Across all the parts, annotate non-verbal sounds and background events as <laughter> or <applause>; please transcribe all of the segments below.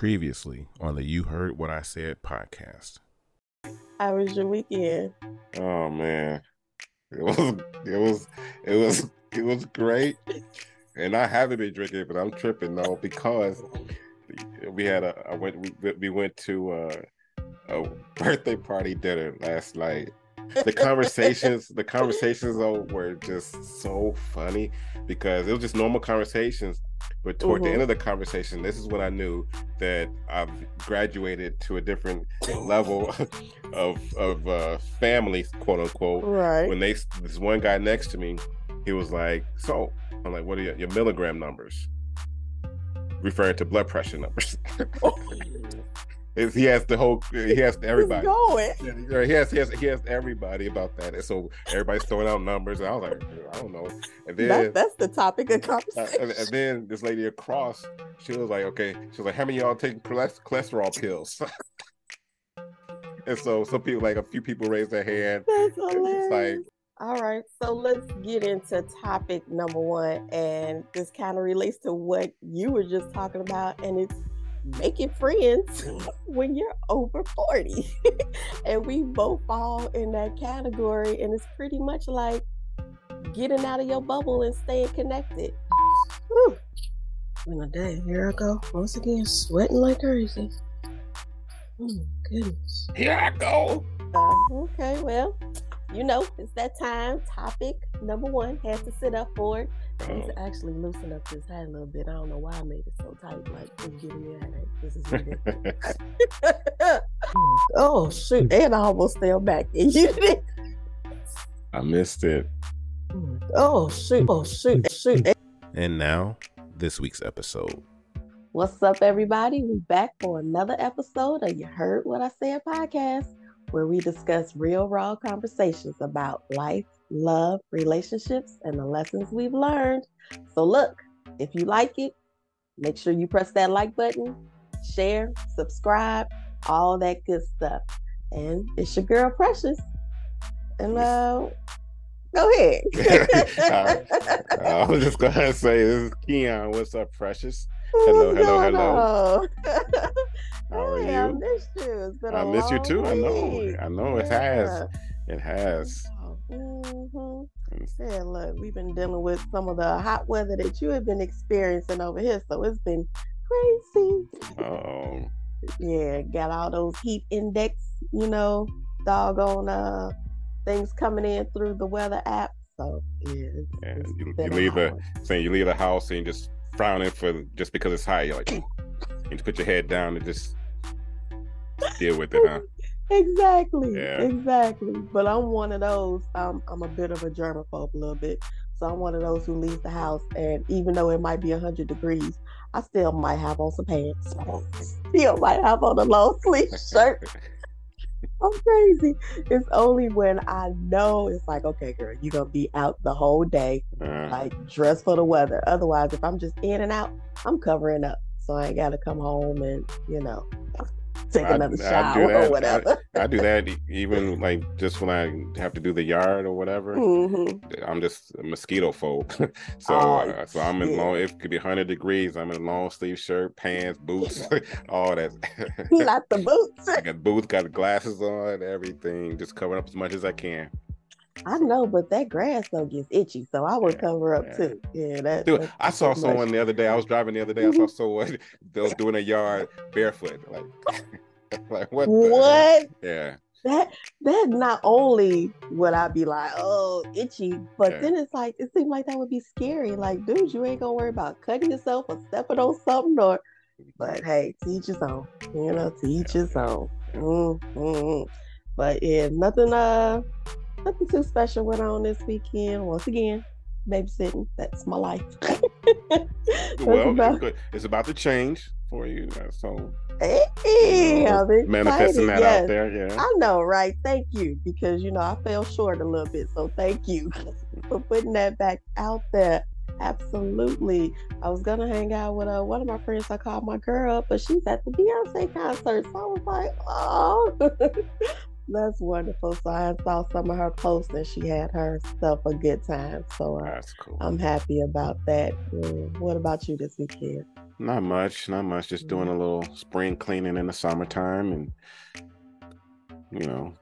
Previously on the You Heard What I Said podcast. How was your weekend? Oh man, it was it was it was it was great, and I haven't been drinking, but I'm tripping though because we had a I went we, we went to a, a birthday party dinner last night. The conversations the conversations though were just so funny because it was just normal conversations but toward Mhm. the end of the conversation, this is when I knew that I've graduated to a different level <laughs> of of uh, family, quote unquote. Right. When they this one guy next to me, he was like, "So," I'm like, "What are your, your milligram numbers?" Referring to blood pressure numbers. <laughs> Is- he has the whole. He has <laughs> everybody. Going. He asked, he asked, he asked everybody about that, and so everybody's throwing out numbers, and I was like, I don't know. And then That, that's the topic of <laughs> uh, conversation. and, and then this lady across, she was like, "Okay," she was like, "How many of y'all taking cholest- cholesterol pills?" <laughs> and so some people, like a few people, raised their hand. That's hilarious. like- All right, so let's get into topic number one, and this kind of relates to what you were just talking about, and it's making friends <laughs> when you're over 40. <laughs> and we both fall in that category, and it's pretty much like getting out of your bubble and staying connected. Whew. When a day, here I go, once again, sweating like crazy. Oh, goodness. Here I go. Uh, okay, well, you know, it's that time. Topic number one has to sit up for it. I need to actually loosen up this hat a little bit. I don't know why I made it so tight. Like, it's giving me a headache. This is ridiculous. <laughs> oh, shoot. And I almost fell back. And <laughs> you did. I missed it. Oh, shoot. Oh, shoot. Shoot. And now, this week's episode. What's up, everybody? We back for another episode of You Heard What I Said podcast, where we discuss real, raw conversations about life, love, relationships, and the lessons we've learned. So, look, if you like it, make sure you press that like button, share, subscribe, all that good stuff. And it's your girl, Precious. And uh, go ahead. <laughs> <laughs> I was just gonna say, this is Kion. What's up, Precious? Hello, What's hello, hello. <laughs> How are Hey, I you? missed you. It's been I miss you too. I know. I know it has. It has. hmm Yeah, look, we've been dealing with some of the hot weather that you have been experiencing over here, so it's been crazy. Oh, Yeah, got all those heat index, you know, doggone uh things coming in through the weather app. So yeah, it's, Yeah, it's you- you leave the- saying you leave the house and just frowning for just because it's hot. You're like, you just put your head down and just deal with it, huh? <laughs> Exactly. Yeah. Exactly. But I'm one of those. Um, I'm a bit of a germaphobe a little bit. So I'm one of those who leaves the house, and even though it might be 100 degrees, I still might have on some pants. <laughs> Still might have on a long sleeve <laughs> shirt. I'm crazy. It's only when I know it's like, okay, girl, you're gonna be out the whole day, Uh, like dress for the weather. Otherwise, if I'm just in and out, I'm covering up. So I ain't gotta come home and, you know, take I- another I do shower that. I- or whatever. I do that even like just when I have to do the yard or whatever. Mhm. I'm just a mosquito phobe. <laughs> so Oh, so I'm in long it could be 100 degrees. I'm in a long sleeve shirt, pants, boots, <laughs> all that. <laughs> Not the boots. I got boots, got glasses on, everything, just covering up as much as I can. I know, but that grass though gets itchy, so I would Yeah, cover up yeah. too. Yeah, that. Dude, that's I saw too much. someone the other day. I was driving the other day. I saw someone <laughs> they was doing a yard barefoot. Like, <laughs> like what? What? Yeah, That that not only would I be like, oh, itchy, but Yeah. then it's like it seemed like that would be scary. Like, dude, you ain't gonna worry about cutting yourself or stepping on something, or. But hey, teach each his own. You know, teach each his own. Mm, mm, mm. But yeah, nothing. Uh, nothing too special went on this weekend. Once again, babysitting. That's my life. <laughs> That's well, about- it's, about to change for you. uh, So Hey, I'm manifesting excited. that yes. out there. Yeah. I know, right? Thank you, because you know I fell short a little bit. So thank you <laughs> for putting that back out there. Absolutely. I was gonna hang out with uh, one of my friends. I called my girl but she's at the Beyonce concert. So I was like, oh, <laughs> that's wonderful. So I saw some of her posts, and she had herself a good time. So uh, That's cool. I'm happy about that. Mm, What about you this weekend? Not much, not much. Just doing a little spring cleaning in the summertime, and you know,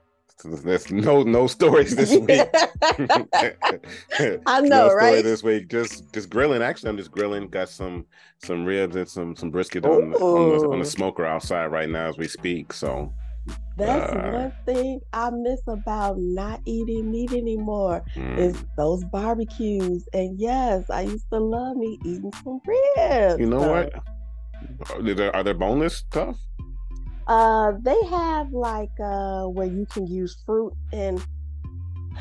there's no no stories this <laughs> week. <laughs> I <laughs> know, no story right? this week. Just just grilling. Actually, I'm just grilling. Got some some ribs and some some brisket on the, on, the, on the smoker outside right now as we speak. So That's Uh, one thing I miss about not eating meat anymore mm. is those barbecues. And yes, I used to love me eating some ribs. you know So, what? Are there, are there boneless stuff? Uh, they have like uh where you can use fruit and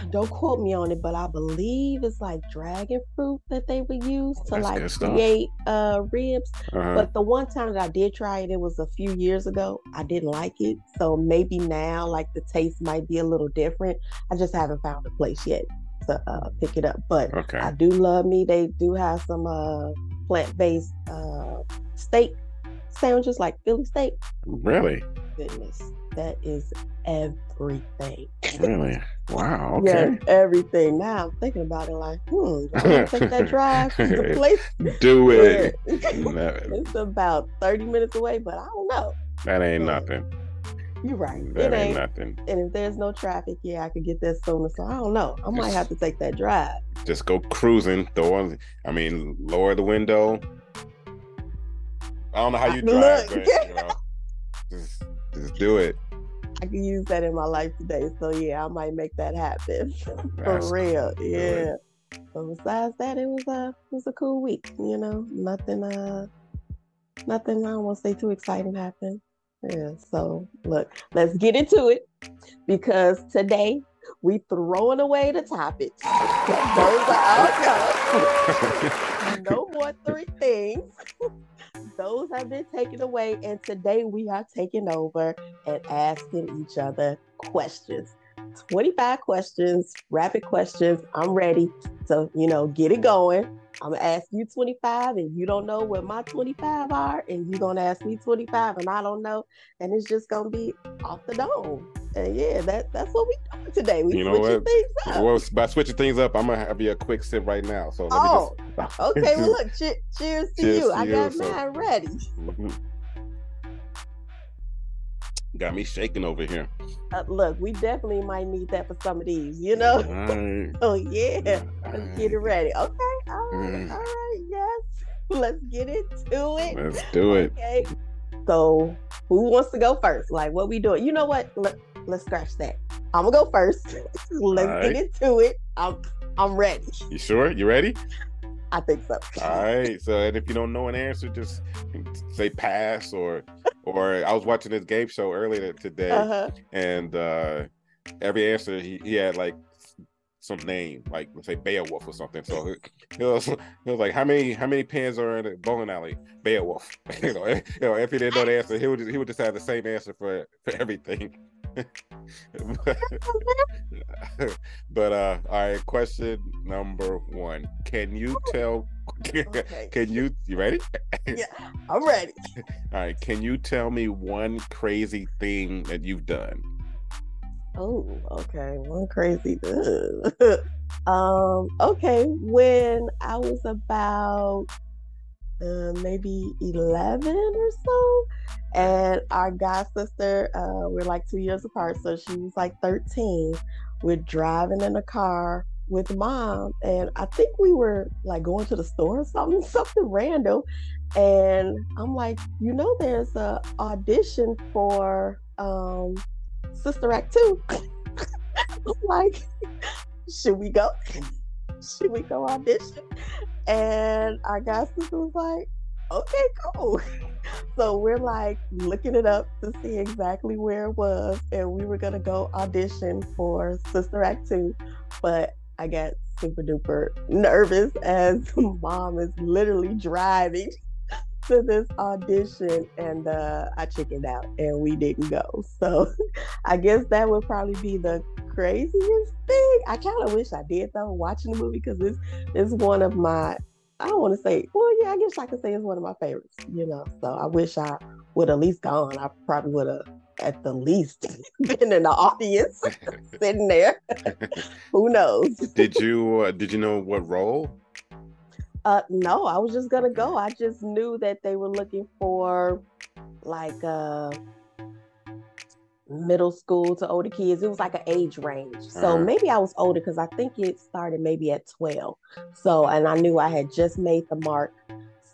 don't quote me on it, but I believe it's like dragon fruit that they would use to That's like create uh ribs. Uh-huh. But the one time that I did try it, it was a few years ago. I didn't like it. So maybe now, like the taste might be a little different. I just haven't found a place yet to uh, pick it up. But okay. I do love me. They do have some uh, plant based uh, steak sandwiches, like Philly steak. Really? Goodness, that is everything. Really? Wow. <laughs> Yeah, Okay. everything. Now I'm thinking about it like, hmm, take that <laughs> drive to the <laughs> place. Do it. It's about 30 minutes away, but I don't know. that ain't nothing. You're right. That it ain't ain't. nothing. And if there's no traffic, yeah, I could get there sooner. So I don't know. I might have to take that drive. Just go cruising. Throw on. I mean, lower the window. I don't know how you drive, but you know, just just do it. I can use that in my life today. So yeah, I might make that happen. <laughs> For real. cool. Yeah. But besides that, it was a it was a cool week, you know. Nothing uh nothing I don't want to say too exciting happened. Yeah. So look, let's get into it because today we throwing away the topics. Those are our <laughs> no more three things. <laughs> Those have been taken away, and today we are taking over and asking each other questions. 25 questions, rapid questions. I'm ready. So, you know, get it going. I'm gonna ask you 25, and you don't know what my 25 are, and you're gonna ask me 25, and I don't know, and it's just gonna be off the dome. And yeah, that that's what we doing today. We You know switching what? things up. well, by switching things up, I'm gonna have you a quick sip right now. So let me Oh, just. <laughs> Okay, well, look, che- cheers to Cheers you. to I you, got so- mine ready. Mhm. Got me shaking over here. Uh, look, we definitely might need that for some of these, you know? Alright. <laughs> Oh, yeah. Let's get it ready. Okay, all right, Mm. all right, yes. <laughs> Let's get into it. Let's do it. Okay. So, who wants to go first? Like, what we doing? You know what? Let, let's scratch that. I'm gonna go first. <laughs> let's Alright. get into it. I'm I'm ready. You sure? You ready? I think so. All right. So, and if you don't know an answer, just say pass or, or I was watching this game show earlier today, Uh-huh. and uh every answer he, he had like some name, like let's say Beowulf or something. So he, he was he was like, how many how many pins are in a bowling alley? Beowulf. you <laughs> know, you know, if he didn't know the answer, he would just, he would just have the same answer for for everything. But, <laughs> but uh, all right. Question number one: Can you tell? Okay. <laughs> Can you? You ready? Yeah, <laughs> I'm ready. All right. Can you tell me one crazy thing that you've done? Oh, okay. One crazy. thing um, okay. When I was about uh, maybe 11 or so, and our god sister, uh, we're like two years apart, so she was like 13. We're driving in a car with mom, and I think we were like going to the store or something, <laughs> something random. And I'm like, you know, there's a audition for um Sister Act 2. <laughs> Like, should we go? Should we go audition? And our guy sister was like, okay, cool. <laughs> So we're like looking it up to see exactly where it was. And we were gonna go audition for Sister Act 2. But I got super duper nervous as <laughs> mom is literally driving to this audition and uh, I chickened out and we didn't go. So <laughs> I guess that would probably be the craziest thing. I kind of wish I did though, watching the movie because it's it's one of my I don't want to say well yeah I guess I could say it's one of my favorites. You know, so I wish I would at least gone. I probably would have at the least <laughs> been in the audience <laughs> sitting there. Who knows? did you uh, did you know what role? Uh, no, I was just gonna go. I just knew that they were looking for like uh middle school to older kids. It was like an age range. So Uh-huh. maybe I was older because I think it started maybe at 12. So and I knew I had just made the mark.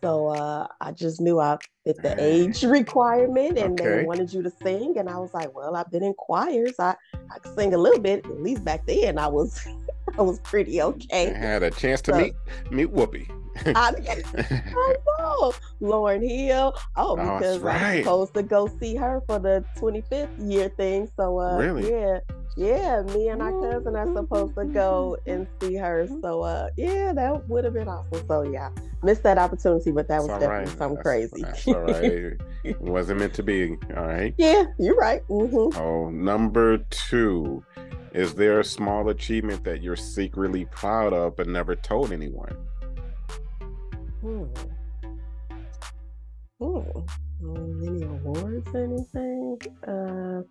So uh I just knew I fit the age <laughs> requirement and Okay. they wanted you to sing. And I was like, Well, I've been in choirs. I, I could sing a little bit. At least back then I was <laughs> I was pretty okay. I had a chance to So- meet meet Whoopi. I, <laughs> I know. Lauryn Hill. Oh, Oh, because I'm right. supposed to go see her for the 25th year thing. So, uh, Really? yeah, yeah. Me and our cousin are supposed to go and see her. So, uh, yeah, that would have been awesome. So, yeah, missed that opportunity, but that was definitely right. something That's- crazy. That's all right. It wasn't meant to be. All right. <laughs> yeah, you're right. hmm Oh, number two. Is there a small achievement that you're secretly proud of but never told anyone? Hmm. Hmm. Any awards or anything? Uh,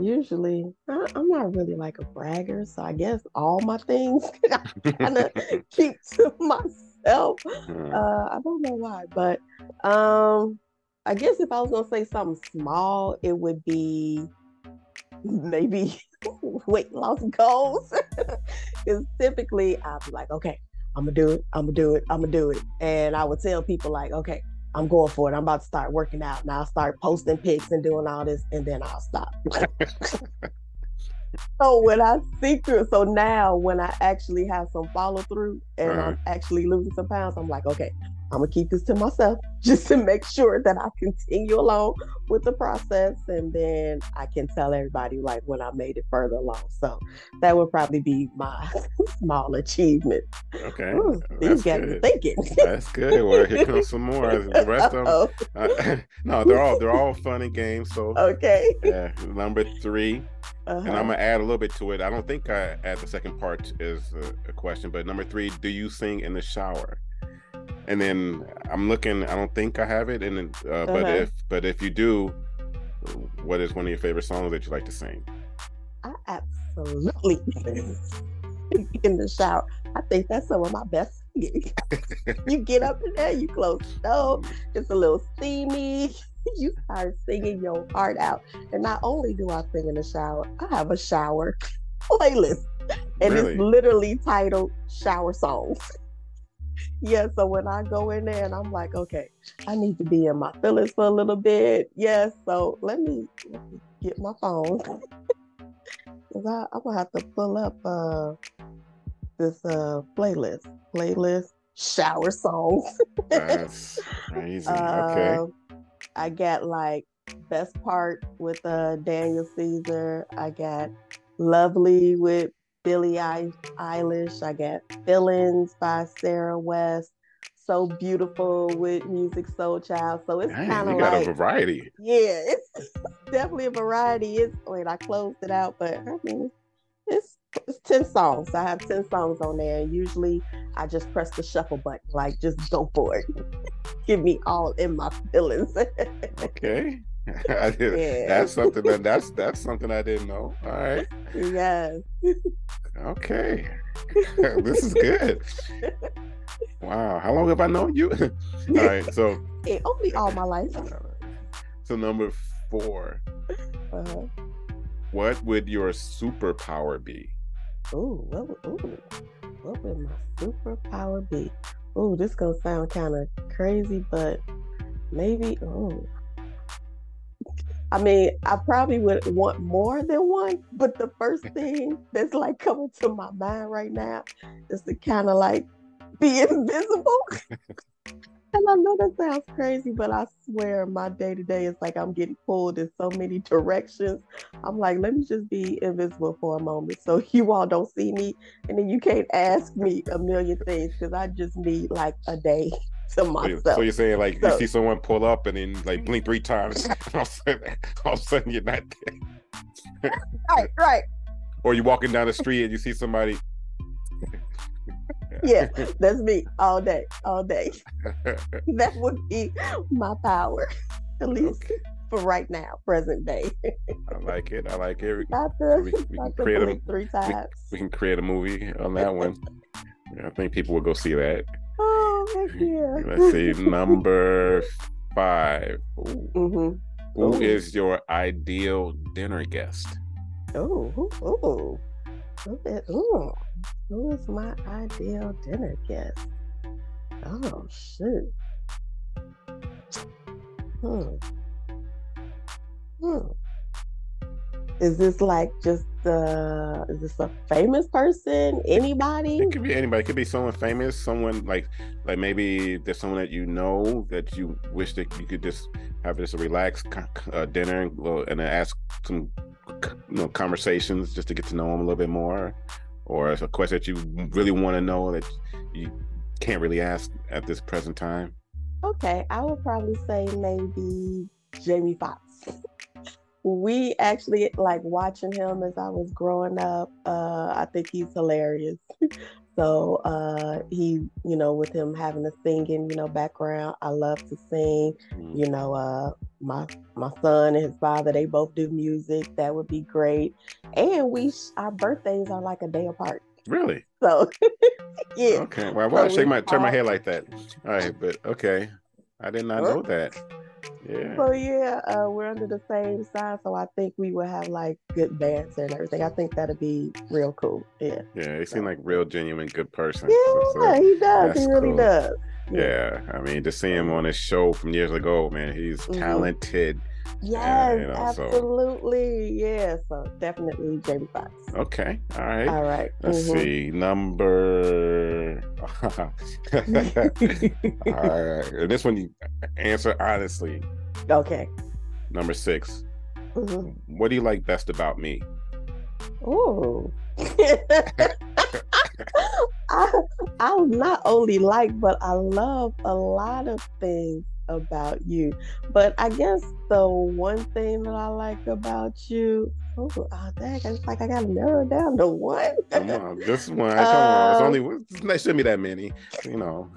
usually, I, I'm not really like a bragger, so I guess all my things I kind of keep to myself. Hmm. Uh, I don't know why, but um, I guess if I was gonna say something small, it would be maybe <laughs> weight loss goals. <laughs> Because typically I'll be like, okay, I'm gonna do it, I'm gonna do it, I'm gonna do it. And I would tell people like, okay, I'm going for it. I'm about to start working out. And I'll start posting pics and doing all this, and then I'll stop. <laughs> so when I see through, so now when I actually have some follow through and Uh-huh. I'm actually losing some pounds, I'm like, okay, I'm gonna keep this to myself <laughs> just to make sure that I continue along with the process, and then I can tell everybody like when I made it further along. So that would probably be my <laughs> small achievement. Okay. Ooh, That's these got me good. thinking. That's good. Well, here comes some more. The <laughs> rest of them, Uh-oh. uh, no, they're all they're all fun and games. So Okay. yeah, number three, Uh-huh. and I'm gonna add a little bit to it. I don't think I add the second part is a, a question, but number three, do you sing in the shower? And then I'm looking. I don't think I have it, and then, uh, but Uh-huh. if but if you do, what is one of your favorite songs that you like to sing? I absolutely in the shower. I think that's some of my best singing. <laughs> you get up in there, you close the door, it's a little steamy. <laughs> You start singing your heart out. And not only do I sing in the shower, I have a shower <laughs> playlist. And Really? it's literally titled Shower Songs. Yeah, so when I go in there and I'm like, okay, I need to be in my feelings for a little bit. Yes, so let me, let me get my phone. <laughs> Cause I, I'm gonna have to pull up uh this uh playlist. Playlist shower songs. That's <laughs> crazy. okay. Um, I got like best part with uh Daniel Caesar. I got Lovely with Billie Eilish. I got Feelings by Sarah West. So beautiful with Musiq Soulchild. So it's kind of got like a variety. yeah, <laughs> it's definitely a variety. It's wait, I closed it out, but I mean, it's it's ten songs. I have ten songs on there. And usually, I just press the shuffle button, like just go for it. <laughs> Give me all in my feelings. <laughs> Okay. <laughs> I did, Yeah. That's something that <laughs> that's that's something I didn't know. All right. yes. Okay. <laughs> this is good. Wow. How long have I known you? All right. So it only all my life. so number four. Uh, What would your superpower be? ooh, what, would- ooh, what would my superpower be? Ooh, this gonna sound kind of crazy, but maybe. Ooh. I mean, I probably would want more than one, but the first <laughs> thing that's like coming to my mind right now is to kind of like be <laughs> invisible. and I know that sounds crazy, but I swear my day to day is like I'm getting pulled in so many directions. I'm like, let me just be invisible for a moment so <laughs> you all don't see me. And then you can't ask me a million things because I just need like a day <laughs> to myself. so you're saying like So- you see someone pull up and then like blink three times, <laughs> all of a sudden, all of a sudden you're not there. right, right. Or you're walking down the street and you see somebody. <laughs> Yeah, that's me all day, all day. That would be my power, at least Okay. for right now, present day. I like it. I like it. We, to, We- we can create a- three times. we can create a movie on that one. I think people will go see that. Oh, heck. Let's see, number five. Ooh. Mm-hmm. Who Ooh. is your ideal dinner guest? Oh, ooh, ooh. Who is. Who is my ideal dinner guest? Oh, shoot. Hmm. Hmm. Is this like just uh is this a famous person? Anybody? It could be anybody. It could be someone famous, someone like like maybe there's someone that you know that you wish that you could just have just a relaxed uh, dinner and, and ask some you know conversations just to get to know them a little bit more, or a question that you really want to know that you can't really ask at this present time. Okay, I would probably say maybe Jamie Foxx. We actually like watching him as I was growing up. Uh, I think he's hilarious. <laughs> so uh, he, you know, with him having a singing, you know, background, I love to sing. Mm. You know, uh, my my son and his father, they both do music. That would be great. And we, our birthdays are like a day apart. Really? <laughs> So <laughs> yeah. Okay. Well, why I So shake we my turn my head like that? All right, but okay, I did not know that. Yeah. So yeah, uh, we're under the same sign, so I think we will have like good bands and everything. I think that'd be real cool. Yeah, Yeah, he seemed like real genuine good person. So- so- yeah, he does. He really cool. does. Yeah, I mean, to see him on his show from years ago, man, he's Mhm. talented. Yes, you know, so- absolutely. Yeah, so definitely Jamie Foxx. Okay, all right. All right. Let's mhm. see, number. <laughs> all right, and this one you answer honestly. Okay. Number six. Mhm. What do you like best about me? Ooh. <laughs> <laughs> I, I not only like, but I love a lot of things about you. But I guess the one thing that I like about you, oh, oh dang, it's like I gotta narrow it down to one. Come on, this one. Come on, it's Um, only. There shouldn't be that many. You know.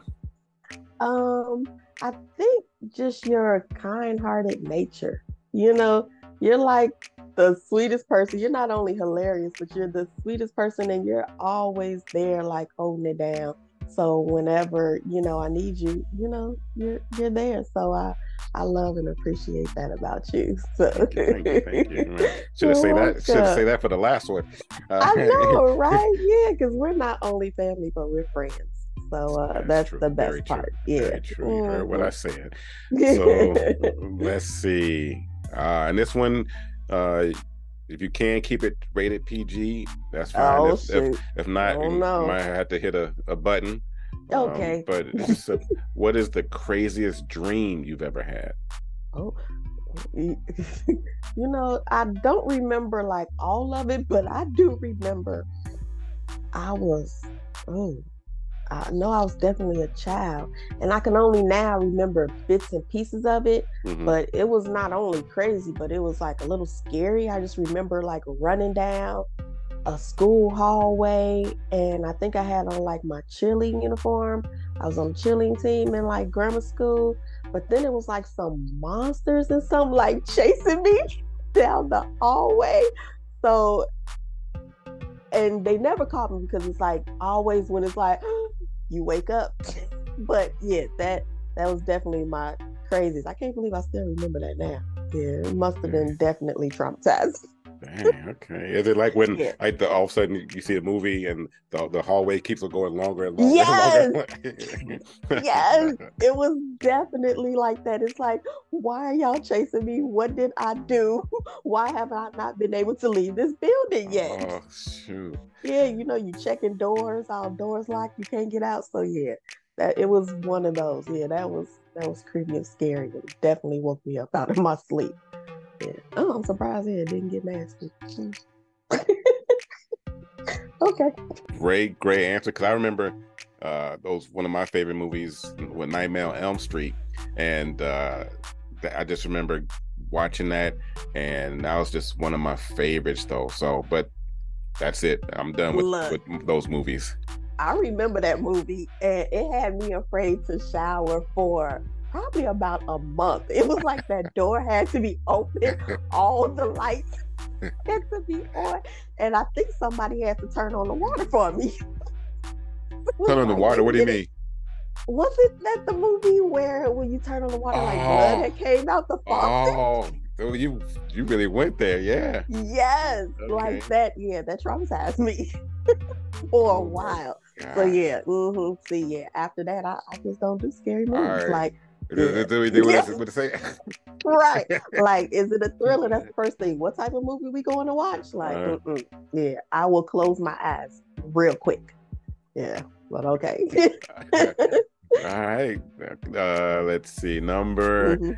Um, I think just your kind-hearted nature. You know, you're like the sweetest person. You're not only hilarious, but you're the sweetest person, and you're always there, like holding it down. So whenever you know I need you, you know you're you're there. So I I love and appreciate that about you. So Thank you, thank you, thank you. <laughs> Should have say that. Should have say that for the last one. Uh, I know, <laughs> right? Yeah, because we're not only family, but we're friends. So uh, That's that's, true. the best Very true. part. Yeah. Very true. You heard what I Mhm. said. So <laughs> let's see. Uh, and this one, uh, if you can keep it rated PG, that's fine. Oh if, if, if not, Oh, you no. might have to hit a, a button. Um, Okay. but <laughs> it's a- what is the craziest dream you've ever had? Oh, you <laughs> you know, I don't remember like all of it, but I do remember I was, oh, I know I was definitely a child, and I can only now remember bits and pieces of it, Mhm. but it was not only crazy, but it was like a little scary. I just remember like running down a school hallway, and I think I had on like my cheerleading uniform. I was on the cheerleading team in like grammar school, but then it was like some monsters and some like chasing me <laughs> down the hallway. So, and they never caught me because it's like always when it's like you wake up. But yeah, that that was definitely my craziest. I can't believe I still remember that now. Yeah, it must have been mm. definitely traumatized. Dang, okay. Is it like when Yeah. like the, all of a sudden you see a movie and the, the hallway keeps on going longer and longer Yes! and longer? <laughs> Yes. It was definitely like that. It's like, why are y'all chasing me? What did I do? <laughs> Why have I not been able to leave this building yet? Oh shoot. Yeah, you know, you checking doors, all doors locked, you can't get out. So yeah, that it was one of those. Yeah, that was that was creepy and scary. It definitely woke me up out of my sleep. Yeah. Oh, I'm surprised it didn't get nasty. Hmm. <laughs> okay. Great, great answer. Because I remember uh, those one of my favorite movies with Nightmare on Elm Street, and uh, I just remember watching that, and that was just one of my favorites, though. So, but that's it. I'm done with, Look. with those movies. I remember that movie and it had me afraid to shower for probably about a month. It was like that door had to be open, all the lights <laughs> had to be on, and I think somebody had to turn on the water for me. <laughs> Turn on the water. What do you mean? wasn't that the movie where when you turn on the water, like blood Oh. had came out the faucet? Oh, so you you really went there, yeah. Yes, Okay. like that. Yeah, that traumatized me <laughs> for a Oh, while. So yeah, hmm see, yeah. After that, I, I just don't do scary movies. Alright. Like, Do, <laughs> right? <laughs> like, is it a thriller? That's the first thing. What type of movie we going to watch? Like, Uh. mm-mm. yeah, I will close my eyes real quick. Yeah, but okay. <laughs> All right. Uh, let's see. Number Mhm.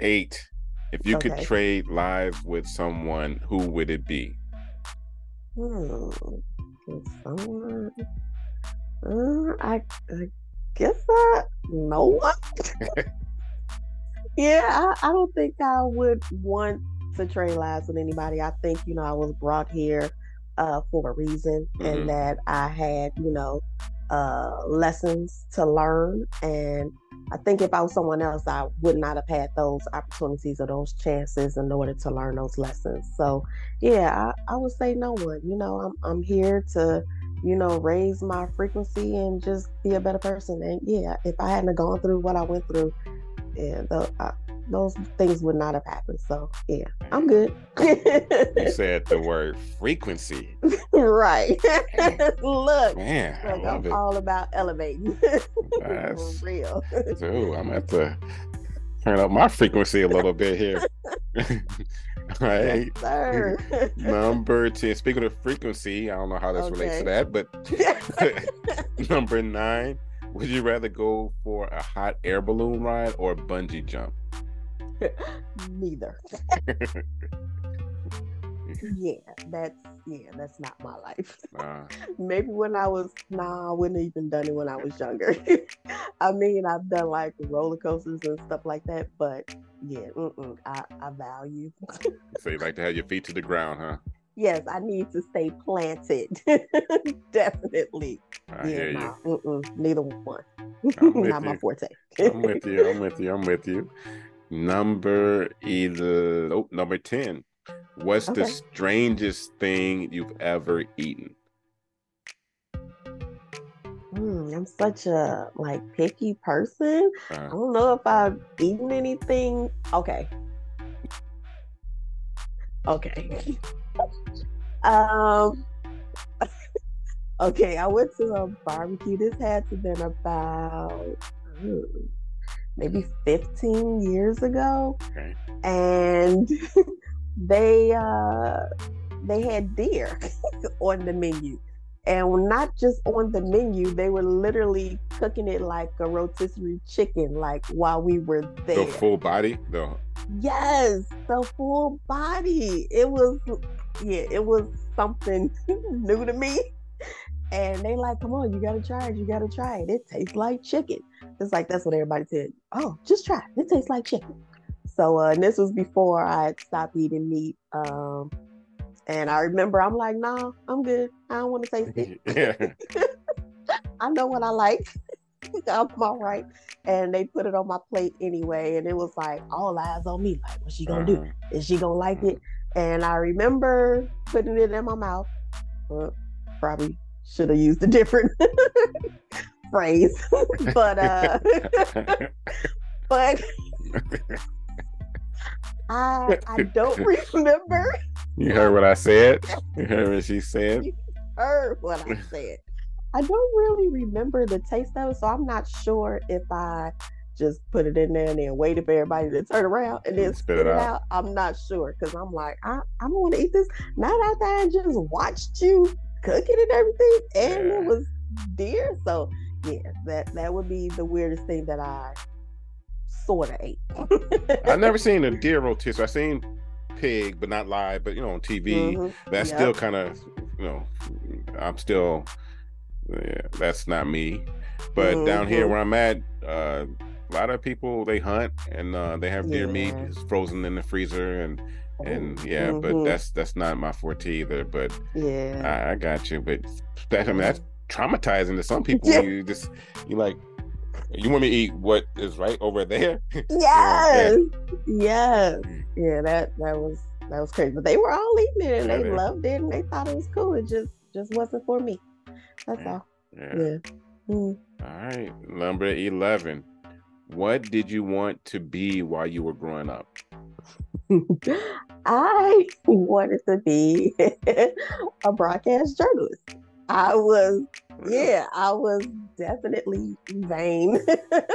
eight. If you could trade live with someone, who would it be? Hmm. Someone? Uh, I, I guess I no one. <laughs> yeah, I, I don't think I would want to trade lives with anybody. I think you know I was brought here uh, for a reason, Mhm. and that I had you know uh, lessons to learn. And I think if I was someone else, I would not have had those opportunities or those chances in order to learn those lessons. So yeah, I, I would say no one. You know, I'm I'm here to, you know, raise my frequency and just be a better person. And yeah, if I hadn't gone through what I went through, yeah, the, those things would not have happened. So yeah, I'm good. You <laughs> said the word frequency. <laughs> right. <laughs> Look, Man, I am all about elevating. That's- For real. Dude, I'm at the turn up my frequency a little bit here. All <laughs> <laughs> right. Yes. <laughs> Number 10. Speaking of frequency, I don't know how this relates to that, but number nine, would you rather go for a hot air balloon ride or bungee jump? Neither. <laughs> Yeah, that's yeah, that's not my life. <laughs> Uh, Maybe when I was nah, I wouldn't have even done it when I was younger. <laughs> I mean, I've done like roller coasters and stuff like that, but yeah, mm-mm, I, I value. so you like to have your feet to the ground, huh? yes, I need to stay planted. Definitely. I yeah, you. nah, mm-mm, neither one. Not my forte. I'm with you. I'm with you. I'm with you. Number either oh, number 10. What's the strangest thing you've ever eaten? Mm, I'm such a like picky person. I Uh, don't know if I've eaten anything. Okay. Okay. <laughs> um. <laughs> Okay, I went to a barbecue. This had to been about mm, maybe 15 years ago, okay. and <laughs> they uh they had deer <laughs> on the menu. And not just on the menu, they were literally cooking it like a rotisserie chicken, like while we were there. The full body? The Yes, the full body. It was, yeah, it was something <laughs> new to me. And they like, come on, you gotta try it. You gotta try it. It tastes like chicken. It's like that's what everybody said. Oh, just try it. It tastes like chicken. So, uh, and this was before I stopped eating meat. Um, and I remember I'm like, nah, I'm good. I don't want to taste it. <laughs> yeah. <laughs> I know what I like. <laughs> I'm all right. And they put it on my plate anyway. And it was like, all eyes on me. Like, what's she gonna do? Uh-huh. Is she gonna like it? And I remember putting it in my mouth. Well, probably should have used a different phrase. but uh but I I don't <laughs> remember you heard what I said? You heard what she said? heard what I <laughs> said. I don't really remember the taste of it, so I'm not sure if I just put it in there and then waited for everybody to turn around and then spit, it out. I'm not sure because I'm like, I, I don't want to eat this. Not after I just watched you cook it and everything, and Yeah. it was deer. So yeah, that that would be the weirdest thing that I sort of ate. <laughs> I've never seen a deer rotisserie. I've seen pig, but not live, but you know, on TV. Mhm. That's Yep. still kind of, you know, I'm still, yeah, that's not me. But down here Mhm. where I'm at, uh, a lot of people they hunt and uh, they have deer meat it's frozen in the freezer and and yeah, but Mhm. that's that's not my forte either. But yeah. I, I got you. But that I mean that's traumatizing to some people. <laughs> Yeah. You just you like you want me to eat what is right over there? <laughs> Yes. Yes. Mm. Yeah, that that was that was crazy. But they were all eating it and Yeah, they loved it and they thought it was cool. It just just wasn't for me. That's Yeah. all. Yeah. Yeah. Mm. All right, number eleven. What did you want to be while you were growing up? <laughs> I wanted to be <laughs> a broadcast journalist. I was, <laughs> yeah, I was definitely vain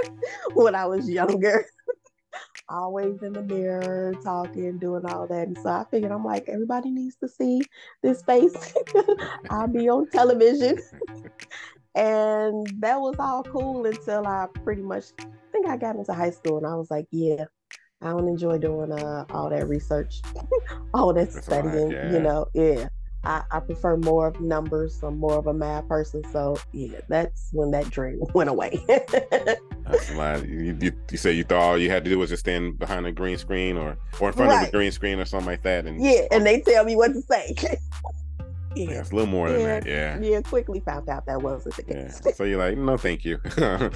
<laughs> when I was younger. <laughs> Always in the mirror, talking, doing all that. And so I figured, I'm like, everybody needs to see this face. I'll be on television. and that was all cool until I pretty much I think I got into high school and I was like, yeah, I don't enjoy doing uh, all that research, all that That's studying. right, yeah. You know, yeah. I, I prefer more of numbers. I'm more of a math person. So yeah, that's when that dream <laughs> went away. That's a lot. You, you, you say you thought all you had to do was just stand behind a green screen or or in front of a green screen or something like that, and yeah, and they tell me what to say. <laughs> yeah, yeah, it's a little more than Yeah. that. Yeah. yeah. Quickly found out that wasn't the Yeah. case. So you're like, no, thank you. <laughs>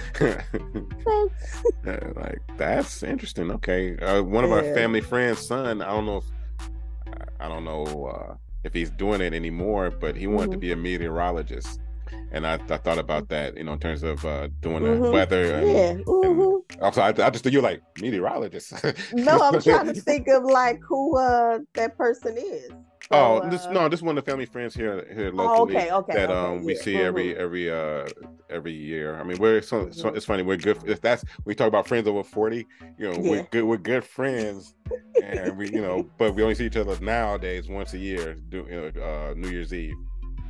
Like that's interesting. Okay, uh, one of our family friends' son. I don't know if I don't know uh, if he's doing it anymore, but he wanted to Mhm. be a meteorologist, and I, I thought about that. You know, in terms of uh, doing the Mhm. weather. And, Yeah. mhm. Also, I, I just you're like meteorologist. No, I'm trying to <laughs> think of like who uh that person is. Oh, this no, this one of the family friends here here Oh, locally okay, okay. that okay, um we see every every uh every year. I mean, we're so, so Mhm. it's funny. We're good. If that's we talk about friends over forty, you know, we're good. We're good friends, and we you know, <laughs> but we only see each other nowadays once a year, do you know, uh, New Year's Eve.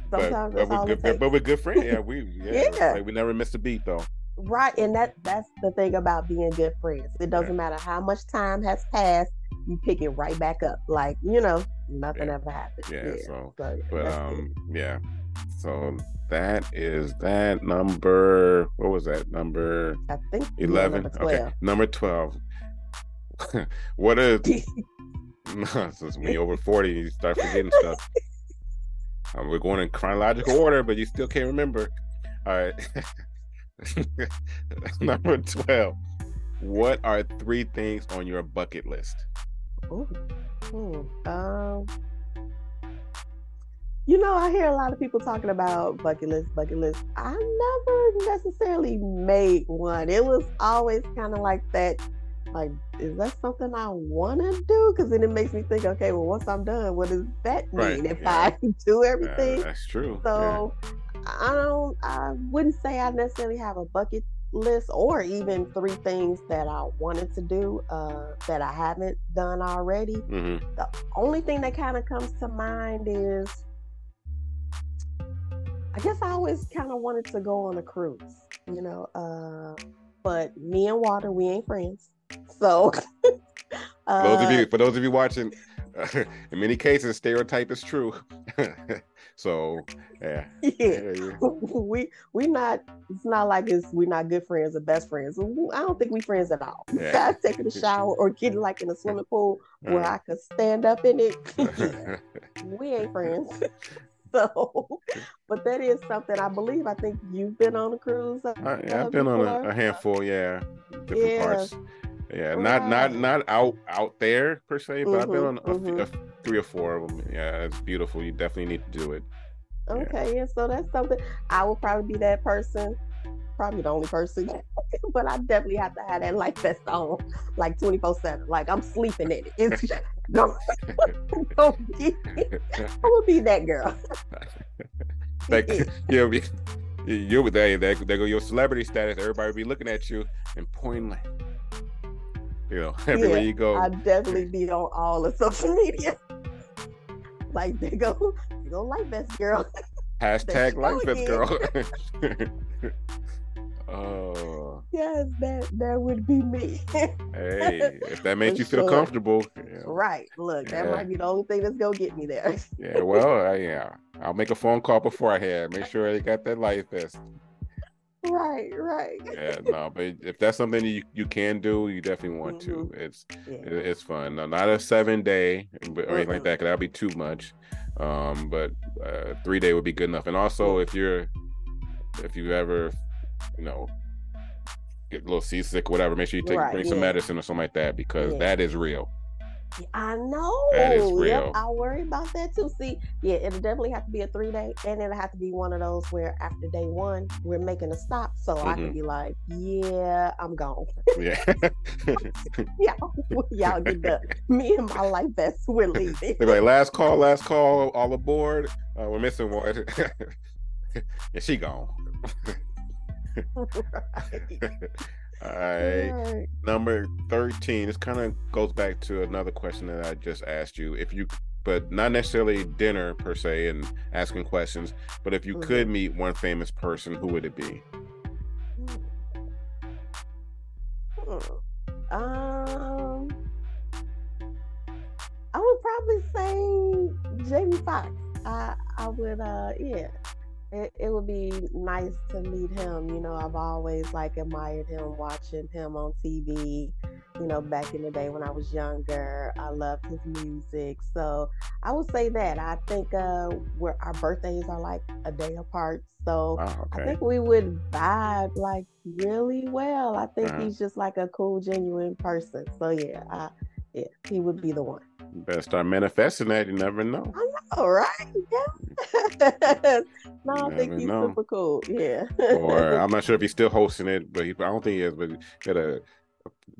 Sometimes but, but we're good. takes. But we're good friends. Yeah, we <laughs> yeah, Yeah. Like we never missed a beat though. Right, and that that's the thing about being good friends. It doesn't matter how much time has passed, you pick it right back up. Like you know, nothing Yeah. ever happened. Yeah. So, so, yeah, but um, yeah. So that is that number. What was that number? I think 11 number okay number 12 <laughs> what is <laughs> <laughs> since when you're over 40 you start forgetting stuff Um, we're going in chronological order but you still can't remember all right number 12 what are three things on your bucket list Ooh. Hmm. Um, you know, I hear a lot of people talking about bucket list, bucket list. I never necessarily made one. It was always kind of like that. Like, is that something I want to do? Because then it makes me think, okay, well, once I'm done, what does that mean Right, if yeah. I <laughs> do Uh, everything? that's true So I don't I wouldn't say I necessarily have a bucket list or even three things that I wanted to do uh, that I haven't done already. yeah. hmm The only thing that kind of comes to mind is I guess I always kind of wanted to go on a cruise, you know. Uh, but me and Water, we ain't friends. So uh, For those of you, for those of you watching, <laughs> in many cases, stereotype is true. <laughs> so, <laughs> yeah, yeah. we we not it's not like it's we're not good friends or best friends. I don't think we friends at all. Yeah. <laughs> Taking a <laughs> shower or getting like in a swimming pool where Uh, I could stand up in it. we ain't friends. So, but that is something I believe. I think you've been on a cruise. uh, I, yeah, I've been on a, a handful, yeah, different Yeah. parts. Yeah, not not not out out there per se, but I've been on Mhm, a, few- a f- three or four of them. Yeah, it's beautiful. You definitely need to do it. Okay, yeah. so that's something I will probably be that person. Probably the only person, <laughs> but I definitely have to have that life vest on, like twenty four seven. Like I'm sleeping in it. It's <laughs> don't, <laughs> don't get, I will be that girl. like you'll be you'll be there go your celebrity status. Everybody will be looking at you and pointing like, you know, <laughs> everywhere Yeah, you go. I definitely be on all the social <laughs> media. Like they go, they go life vest girl. <laughs> Hashtag life go girl. oh, yes, that that would be me. hey, if that makes you feel sure. comfortable, yeah, right. Look, that Yeah. might be the only thing that's gonna get me there. yeah, well, I, yeah, I'll make a phone call before I beforehand. Make sure they got that life vest. Right, right. Yeah, no, but if that's something you, you can do, you definitely want to. It's Yeah. it's fun. No, not a seven day or anything like that, because that'd be too much. Um, but uh, three day would be good enough. And also, if you're if you ever, you know, get a little seasick or whatever, make sure you take Right, bring some medicine or something like that because Yeah. that is real. I know. That is Yep. I worry about that too. See, yeah, it'll definitely have to be a three day, and it'll have to be one of those where after day one we're making a stop, so I Mhm. can be like, yeah, I'm gone. Yeah. <laughs> y'all, <laughs> y'all get the <laughs> me and my life vest. We're leaving. They're like, last call, last call, all aboard. Uh, we're missing one. and she gone. All right. Right. Number 13. This kind of goes back to another question that I just asked you. If you, but not necessarily dinner per se and asking questions, but if you Mhm. could meet one famous person, who would it be? Hmm. Um, I would probably say Jamie Foxx. I I would uh yeah. It, it would be nice to meet him. You know, I've always like admired him, watching him on TV. You know, back in the day when I was younger, I loved his music. So I would say that. I think uh, where our birthdays are like a day apart. So Wow, I think we would vibe like really well. I think Uh-huh. he's just like a cool, genuine person. So yeah, I, yeah, he would be the one. Better start manifesting that. You never know. All right, yeah. <laughs> no, I think he's know. super cool. Yeah. or I'm not sure if he's still hosting it, but he, I don't think he is. But better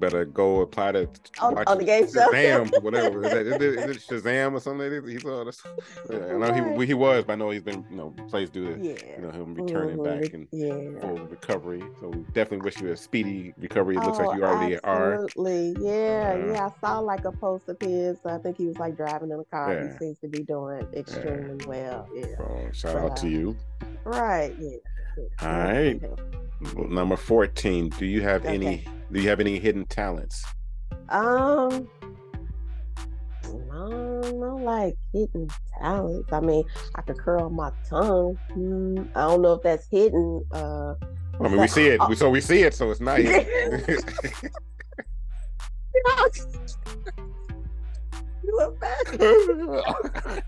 better go apply to On- watch on the game show? Shazam, or <laughs> whatever. Is, that, is, it, is it Shazam or something? Like that? He's on. this- <laughs> Yeah, I know he he was, but I know he's been you know plays to yeah. you know him returning Mhm. back and yeah. full recovery. So we definitely wish you a speedy recovery. It looks like Oh, you already are. Absolutely. Yeah, Yeah. yeah. I saw like a post of his. I think he was like driving in a car. Yeah. He seems to be doing extremely well. Yeah. So shout out to you. Right. Yeah. yeah. All right. Number fourteen. Do you have any? Do you have any hidden talents? Um, no, no, like hidden talents. I mean, I could curl my tongue. Hmm, I don't know if that's hidden. Uh, I mean, we see it. We, so we see it. So it's not. hidden. <laughs> <laughs> <laughs> you look bad.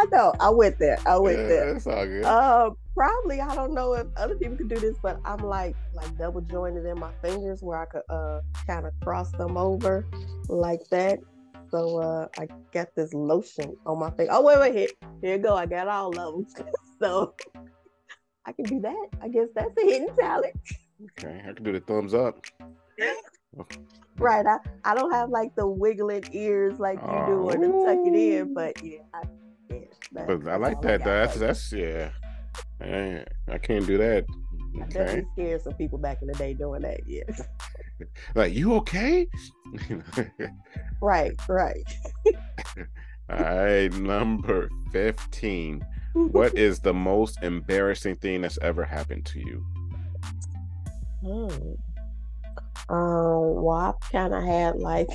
I know. I went there. I went there. It's all good. Uh, probably. I don't know if other people could do this, but I'm like like double jointed in my fingers where I could uh kind of cross them over like that. So uh, I got this lotion on my finger. Oh wait, wait here, here you go. I got all of them. <laughs> so I can do that. I guess that's a hidden talent, okay, I can do the thumbs up. <laughs> right? I I don't have like the wiggling ears like you do or the tuck it in, but yeah, I, that- But I like that. got, That's that's yeah. I, I can't do that. I Okay. definitely scared some people back in the day doing that. Yeah. <laughs> Like you okay? <laughs> right. Right. <laughs> All right, number fifteen. What is the most embarrassing thing that's ever happened to you? Hmm. Um, well, I've kind of had like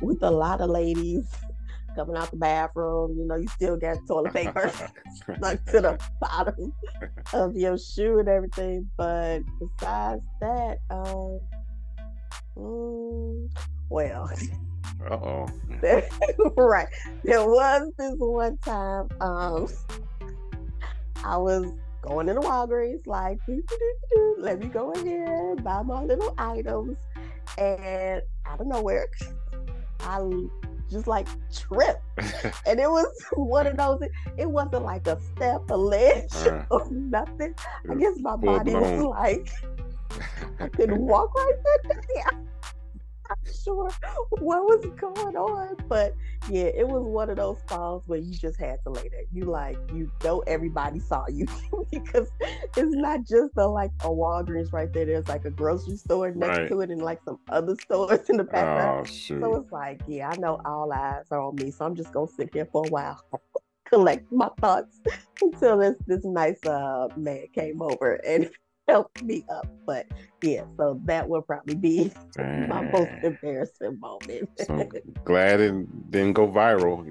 with a lot of ladies coming out the bathroom, you know, you still got <laughs> toilet paper stuck to the bottom of your shoe and everything. But besides that, um, mm, well, oh. <laughs> right. There was this one time, um, I was going into Walgreens, like, "Doo-doo-doo-doo-doo, let me go in here, buy my little items. And out of nowhere, I just like tripped. <laughs> And it was <laughs> one of those, it wasn't like a step, a ledge, Uh. <laughs> or nothing. I guess my body was like, I couldn't walk right that day. Sure what was going on, but yeah, it was one of those falls where you just had to lay there. You like, you know, everybody saw you <laughs> because it's not just a like a Walgreens right there. There's like a grocery store next Right. to it and like some other <laughs> stores in the background. oh. So it's like, yeah, I know all eyes are on me, so I'm just gonna sit here for a while, <laughs> collect my thoughts until this this nice uh man came over and helped me up. But yeah, so that will probably be <laughs> my most embarrassing moment. So <laughs> glad it didn't go viral.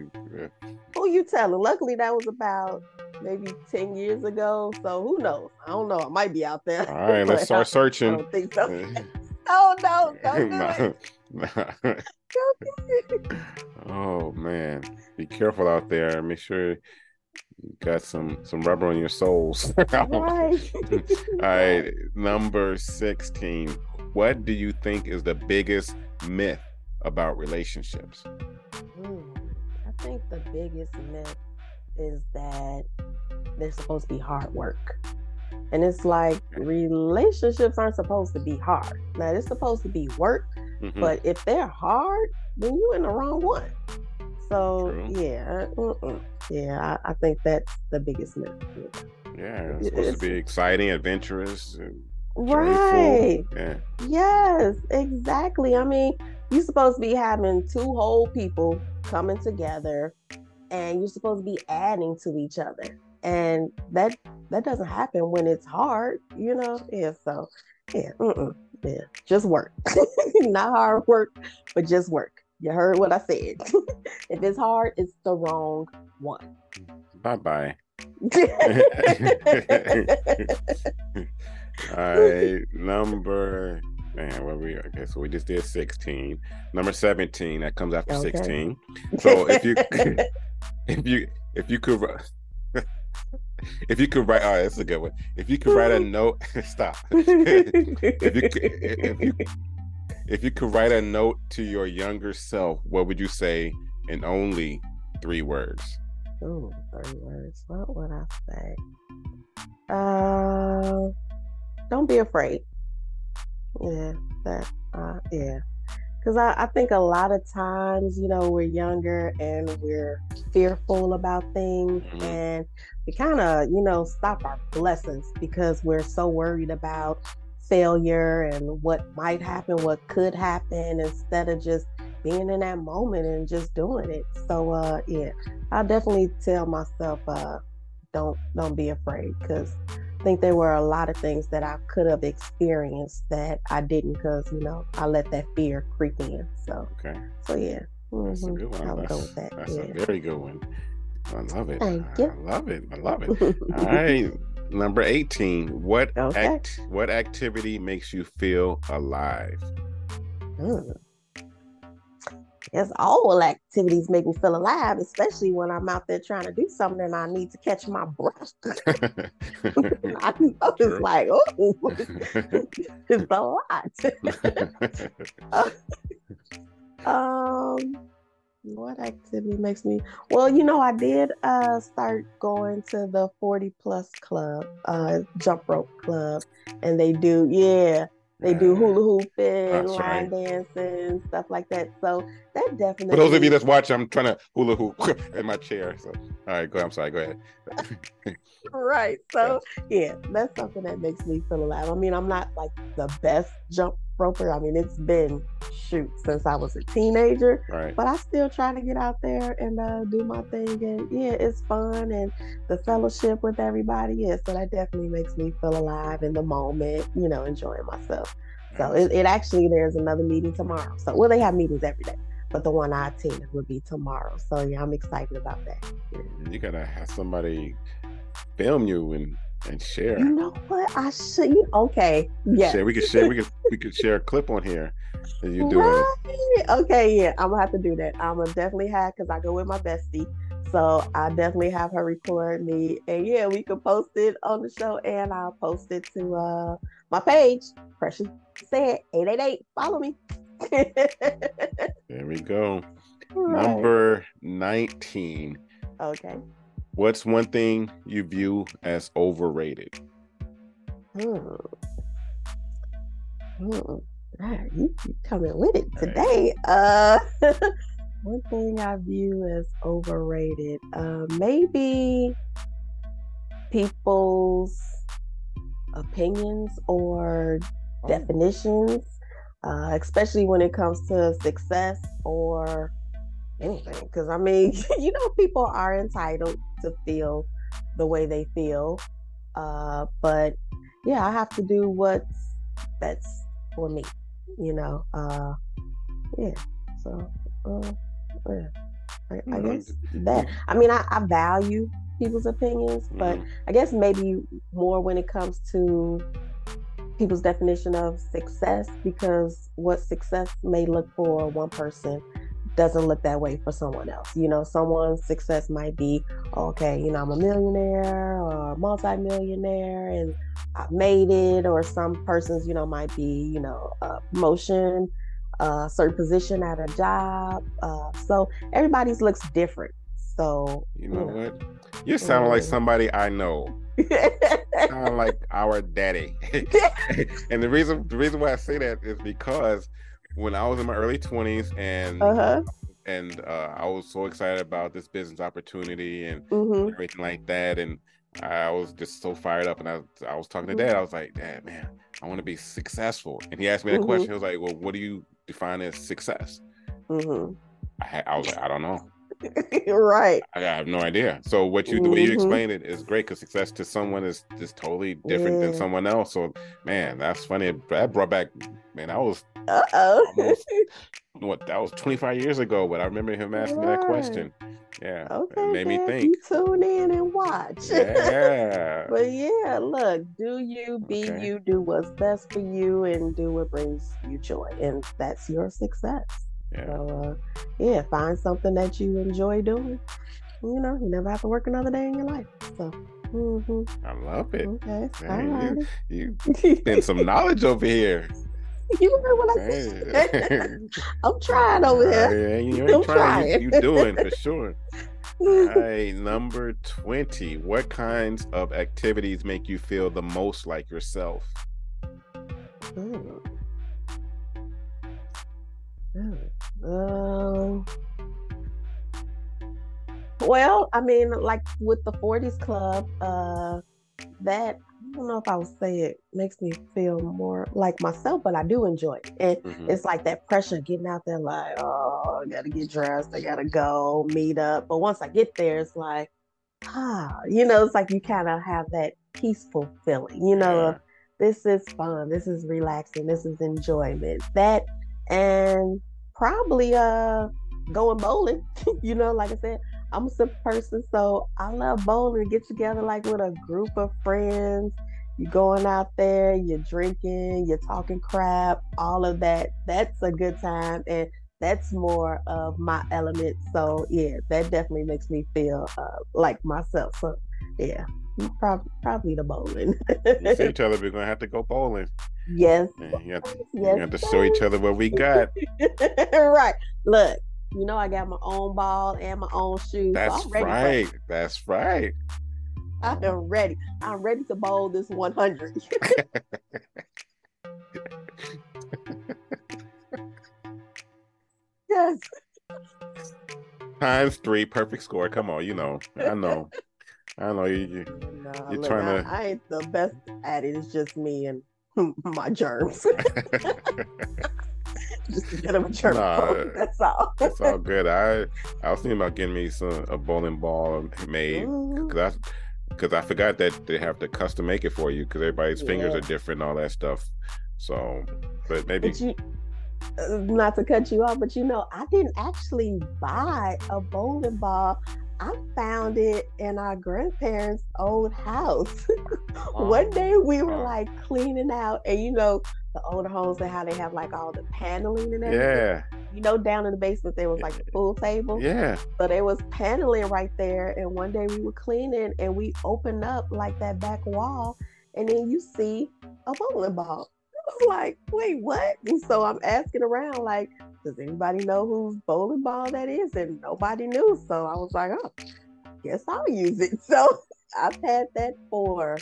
who you telling? Luckily, that was about maybe ten years ago. So who knows? I don't know. I might be out there. All right, let's <laughs> start searching. I don't think so. Oh no! Don't do Nah, it. nah. Don't do it. oh man, be careful out there. Make sure you got some some rubber on your soles. <laughs> All <laughs> Right. number sixteen. What do you think is the biggest myth about relationships? Hmm. I think the biggest myth is that they're supposed to be hard work. And it's like relationships aren't supposed to be hard. Now it's supposed to be work, Mhm. but if they're hard, then you're in the wrong one. So True. yeah, mm-mm. yeah, I, I think that's the biggest myth. yeah, it's supposed to be exciting, adventurous, and. Right. Yeah. Yes, exactly. I mean, you're supposed to be having two whole people coming together and you're supposed to be adding to each other. And that that doesn't happen when it's hard, you know? Yeah, so yeah, mm-mm, yeah, just work. <laughs> Not hard work, but just work. You heard what I said. <laughs> if it's hard, it's the wrong one. Bye bye. <laughs> All right, number man, what we okay? So we just did sixteen. Number seventeen that comes after Okay. sixteen. <laughs> So if you if you if you could if you could write, all right, that's a good one. If you could write a note, stop. if you could, if you if you could write a note to your younger self, what would you say in only three words? Ooh, three words. What would I say? Uh, don't be afraid. Yeah, that. Uh, yeah, because I, I think a lot of times, you know, we're younger and we're fearful about things, Mhm. and we kind of, you know, stop our blessings because we're so worried about failure and what might happen, what could happen, instead of just being in that moment and just doing it. So, uh, yeah. I definitely tell myself, uh, don't don't be afraid, because I think there were a lot of things that I could have experienced that I didn't, because you know I let that fear creep in. So Okay, so yeah, that's a Mhm. good one. I'll That's, go with that. that's a very good one. I love it. Thank you. I love it. I love it. <laughs> All right, number eighteen. What Okay. act? What activity makes you feel alive? Mm. Yes, all activities make me feel alive, especially when I'm out there trying to do something and I need to catch my breath. <laughs> I <laughs> True. it's like, oh, <laughs> it's a lot. Um, what activity makes me? Well, you know, I did uh start going to the 40 plus club, uh jump rope club, and they do, yeah, they do hula hooping, That's line right. dancing, stuff like that. So that definitely For those of you that's watching, I'm trying to hula hoop <laughs> in my chair. So, all right, go. Ahead I'm sorry. Go ahead. <laughs> right. So yeah, that's something that makes me feel alive. I mean, I'm not like the best jump roper. I mean, it's been shoot since I was a teenager. Right. but I still try to get out there and uh, do my thing. And yeah, it's fun and the fellowship with everybody. Yeah, so that definitely makes me feel alive in the moment, you know, enjoying myself. So it, it actually, there's another meeting tomorrow. So, well, they have meetings every day, but the one I attend will be tomorrow. So yeah, I'm excited about that. You gotta have somebody film you and and share. You know what? I should, you, okay. Yeah. Share. We could share. We could we could share a clip on here that you it. Right. Okay, yeah, I'm gonna have to do that. I'm gonna definitely have because I go with my bestie, so I definitely have her record me, and yeah, we could post it on the show, and I'll post it to uh my page. Precious said eight eight eight. Follow me. <laughs> There we go. Right. Number nineteen. Okay. What's one thing you view as overrated? Hmm. Hmm. You you coming with it Right. today. Uh, <laughs> one thing I view as overrated, uh, maybe people's opinions or definitions, uh, especially when it comes to success or anything. Because I mean, <laughs> you know, people are entitled to feel the way they feel, uh, but yeah, I have to do what's that's for me, you know. Uh, yeah, so uh, yeah, I, I Mhm. guess that. I mean, I, I value people's opinions, but Mhm. I guess maybe more when it comes to people's definition of success, because what success may look for one person doesn't look that way for someone else. You know, someone's success might be, okay, you know, I'm a millionaire or a multimillionaire and I made it, or some persons, you know, might be, you know, a promotion a certain position at a job. Uh, so everybody's looks different. So You know what? You sound like Mm. somebody I know. <laughs> Sound like our daddy. <laughs> and the reason the reason why I say that is because when I was in my early twenties and uh-huh. and uh, I was so excited about this business opportunity and hmm everything like that, and I was just so fired up. And I, I was talking to Dad. I was like, Dad, man, I want to be successful. And he asked me that Mhm. question. He was like, Well, what do you define as success? hmm I, I was like, I don't know. <laughs> right. I have no idea. So what you the way you Mhm. explained it is great because success to someone is is totally different than someone else. So man, that's funny. That brought back man. I was Uh oh. <laughs> What that was 25 years ago, but I remember him asking me that question. Yeah, Okay. it made me think. You tune in and watch. Yeah, <laughs> But yeah, look, do you be Okay. you, do what's best for you, and do what brings you joy, and that's your success. yeah. So, uh, yeah, find something that you enjoy doing. You know, you never have to work another day in your life. So, hmm I love it. okay, Man, right. You <laughs> spend some knowledge over here. <laughs> you heard what I said. <laughs> I'm trying over here. Yeah, you I'm ain't trying. You, you doing for sure. All <laughs> right, number 20. What kinds of activities make you feel the most like yourself? Mm. Mm. Um, well, I mean, like with the 40s Club, uh, that I don't know if I would say it makes me feel more like myself, but I do enjoy it. And Mhm. it's like that pressure getting out there, like, oh, I gotta get dressed, I gotta go meet up. But once I get there, it's like, ah, you know, it's like you kind of have that peaceful feeling, you know, Yeah. of this is fun, this is relaxing, this is enjoyment. That and probably uh going bowling. <laughs> you know, like I said, I'm a simple person, so I love bowling. Get together like with a group of friends. You're going out there, you're drinking, you're talking crap, all of that. That's a good time, and that's more of my element. So yeah, that definitely makes me feel uh, like myself. So yeah, probably probably the bowling. We see each other. We're gonna have to go bowling. yes, Man, you have to, yes. you have to show each other what we got. <laughs> right. Look, you know I got my own ball and my own shoes. That's I'm ready right. That's right. I am ready. I'm ready to bowl this 100. <laughs> yes. Times three, perfect score. Come on, you know. I know. I know you. you No, You're look, trying I, I ain't the best at it. It's just me and <laughs> my germs. <laughs> just a bit of a germ. Nah, <laughs> That's all. that's all good. I I was thinking about getting me some a bowling ball made because I because I forgot that they have to custom make it for you because everybody's fingers are different and all that stuff. So, but maybe But you, uh, not to cut you off, but you know, I didn't actually buy a bowling ball. I found it in our grandparents' old house. <laughs> One day we were like cleaning out, and you know, the older homes and how they have like all the paneling and everything. yeah, You know, down in the basement there was like a pool table. yeah. So there was paneling right there. And one day we were cleaning and we opened up like that back wall, and then you see a bowling ball. Was <laughs> like, wait, what? And so I'm asking around, like, does anybody know whose bowling ball that is? And nobody knew. So I was like, oh, guess I'll use it. <laughs> So I've had that for,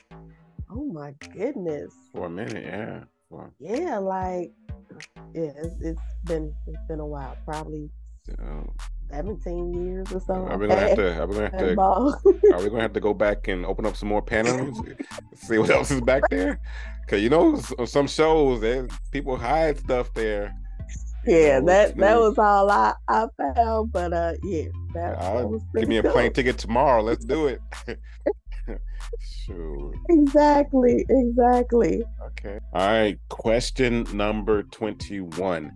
oh my goodness. For a minute, yeah. For, Yeah, like, yeah, it's, it's been it's been a while, probably so, 17 years or so. are we gonna <laughs> have to? Are we gonna have to? Are we gonna have to go back and open up some more panels? <laughs> see what else is back there? Cause you know, some shows, there people hide stuff there. Yeah, that that was all I, I found. But uh, yeah, that, that was Give me a cool. plane ticket tomorrow. Let's do it. <laughs> Shoot. Exactly, exactly. Okay. All right. Question number twenty-one.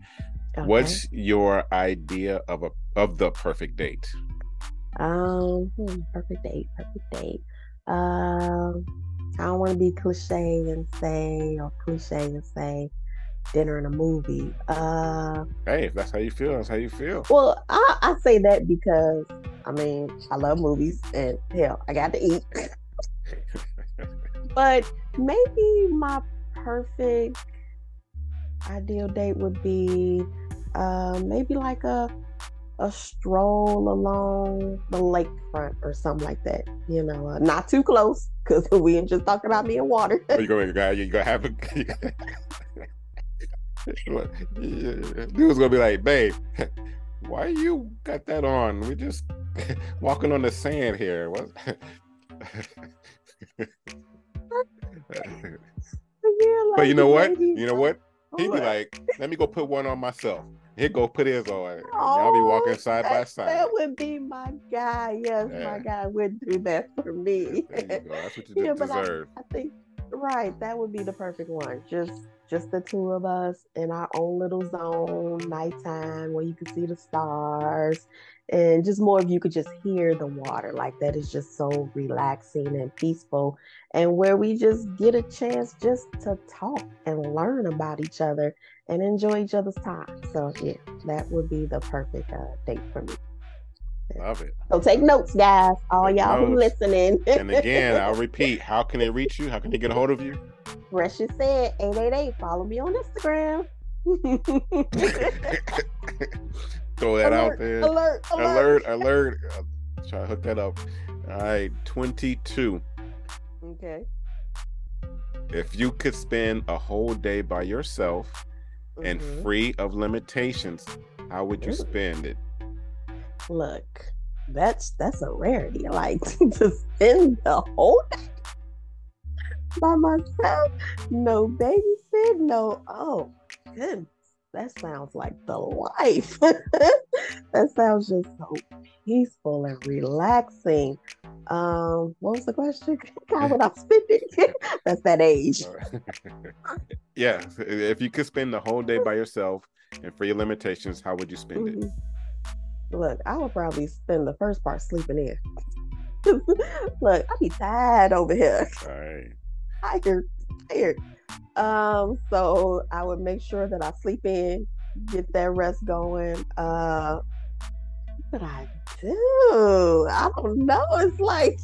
Okay. What's your idea of a of the perfect date? um hmm, perfect date? Perfect date. Um, I don't want to be cliche and say or cliche and say dinner and a movie. Uh, Hey, if that's how you feel, that's how you feel. well, I I say that because I mean I love movies and hell, I got to eat. <laughs> But maybe my perfect ideal date would be uh, maybe like a a stroll along the lakefront or something like that. You know, uh, not too close because <laughs> we ain't just talking about me and water. you go, you got, you gonna have a. <laughs> Dude's gonna be like, babe, <laughs> why you got that on? We just walking on the sand here. What? yeah, but you know what? You know what? He'd be like, let me go put one on myself. He'd go put his on. and Y'all be oh, walking Oh, side by side. That would be my guy. Yes, Yeah. my guy would do that for me. There you go. That's what you <laughs> Yeah, de- but I- I think right, that would be the perfect one. Just just the two of us in our own little zone, nighttime where you can see the stars and just more of you could just hear the water. Like that is just so relaxing and peaceful. And where we just get a chance just to talk and learn about each other and enjoy each other's time. So yeah, that would be the perfect uh, date for me. Love it. So take notes, guys. All Take y'all who notes. listening. And again, I'll <laughs> repeat, how can they reach you? How can they get a hold of you? Precious said 888. Follow me on Instagram. <laughs> <laughs> Throw that out there. alert, alert, Alert, alert. Try to hook that up. All right, 22. Okay. If you could spend a whole day by yourself and Mhm. free of limitations, how would you Ooh. spend it? look, that's that's a rarity. Like <laughs> to spend the whole day by myself, no babysit, no. Oh, goodness, that sounds like the life. <laughs> that sounds just so peaceful and relaxing. Um, what was the question? <laughs> God, what I'm spending? <laughs> that's that age. yeah, if you could spend the whole day by yourself and free limitations, how would you spend it? Mhm. Look, I would probably spend the first part sleeping in. Look, I'd be tired over here. All right. Tired, tired. Um, so I would make sure that I sleep in, get that rest going. Uh what I do? I don't know. It's like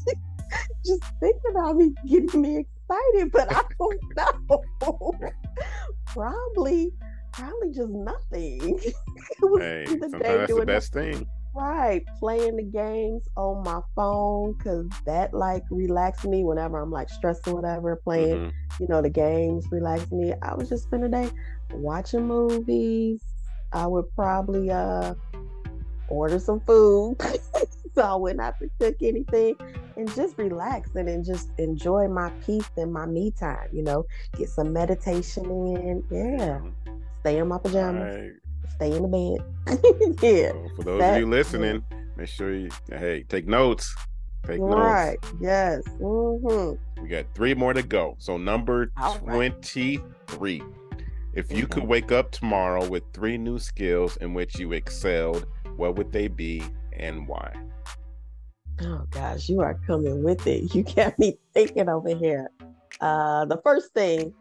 <laughs> just thinking about me getting me excited, but I <laughs> don't know. <laughs> probably, probably just nothing. It was Hey, the sometimes that's the best thing. Right, playing the games on my phone because that like relaxes me whenever I'm like stressed or whatever. Playing, Mhm. you know, the games relax me. I would just spend a day watching movies. I would probably uh order some food <laughs> so I wouldn't have to cook anything and just relax and then just enjoy my peace and my me time. You know, get some meditation in. Yeah, stay in my pajamas. Stay in the bed. <laughs> yeah. So for those That- of you listening, make sure you hey take notes. Take notes. Right. Yes. hmm We got three more to go. So number All right. 23. If you could Mhm. wake up tomorrow with three new skills in which you excelled, what would they be and why? Oh gosh, you are coming with it. You got me thinking over here. Uh, the first thing,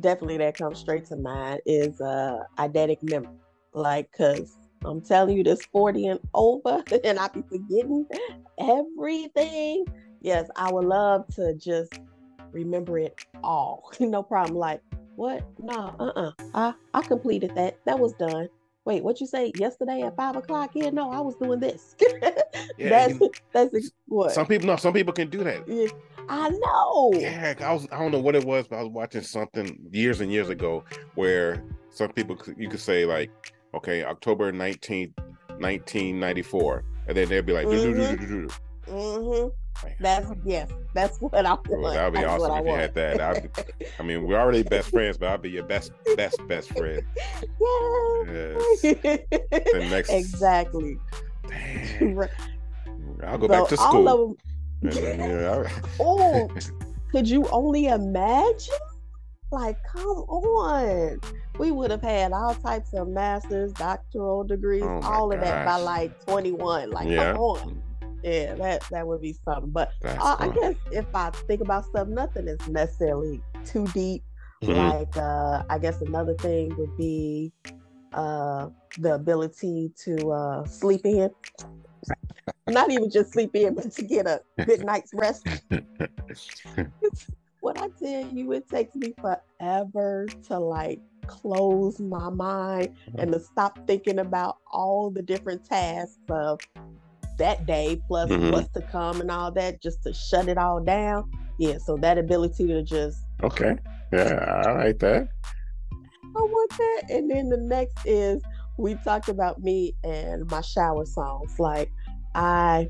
definitely that comes straight to mind is uh, eidetic memory. Like, cause I'm telling you, this 40 and over, <laughs> and I be forgetting everything. Yes, I would love to just remember it all. <laughs> no problem. Like, what? No, uh-uh. I I completed that. That was done. Wait, what you say yesterday at five o'clock? Yeah, no, I was doing this. <laughs> Yeah, that's you- that's ex- what Some people no, some people can do that. Yeah, I know. Yeah, I was I don't know what it was, but I was watching something years and years ago where some people could- you could say like, okay, October 19th, 1994. And then they'd be like, Mhm. "Do-do-do-do-do-do." hmm Like, That's yes. That's what I want. Well, that would be That's awesome if you had that. I'd I mean, we're already best friends, but I'll be your best, best, best friend. Yes. The next- exactly. Right. I'll go So back to school. of 'em- And then, yeah, I- oh, <laughs> could you only imagine? Like, come on. We would have had all types of masters, doctoral degrees, Oh all of that by like 21. Like, yeah. come on. Yeah, that that would be something. But uh, I guess if I think about stuff, nothing is necessarily too deep. Mhm. Like uh, I guess another thing would be uh, the ability to uh, sleep in. Not even just sleep in, but to get a good night's rest. <laughs> <laughs> When I tell you, it takes me forever to like close my mind and to stop thinking about all the different tasks of that day plus Mhm. what's to come and all that, just to shut it all down. Yeah, so that ability to just Okay. Yeah, I like that. I want that. And then the next is we talked about me and my shower songs. Like I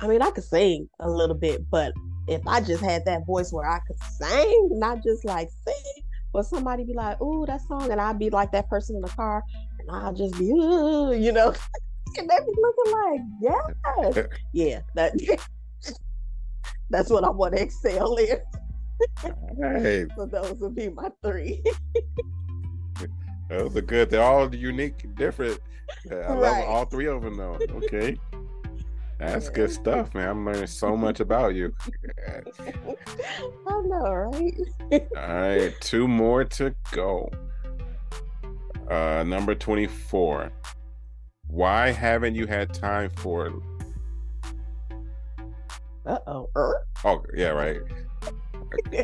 I mean I could sing a little bit, but if I just had that voice where I could sing, not just like sing, but somebody be like, "Ooh, that song," and I'd be like that person in the car, and I'll just be, "Ooh," you know, <laughs> and they be looking like, "Yes, <laughs> yeah." That <laughs> that's what I want to excel in. Hey, So those would be my three. those are good. They're all unique, different. I love Right. all three of them though. Okay. That's <laughs> good stuff, man. I'm learning so much about you. I know, right? <laughs> All right, two more to go. Uh, number 24. Why haven't you had time for Uh oh. Oh, yeah, right.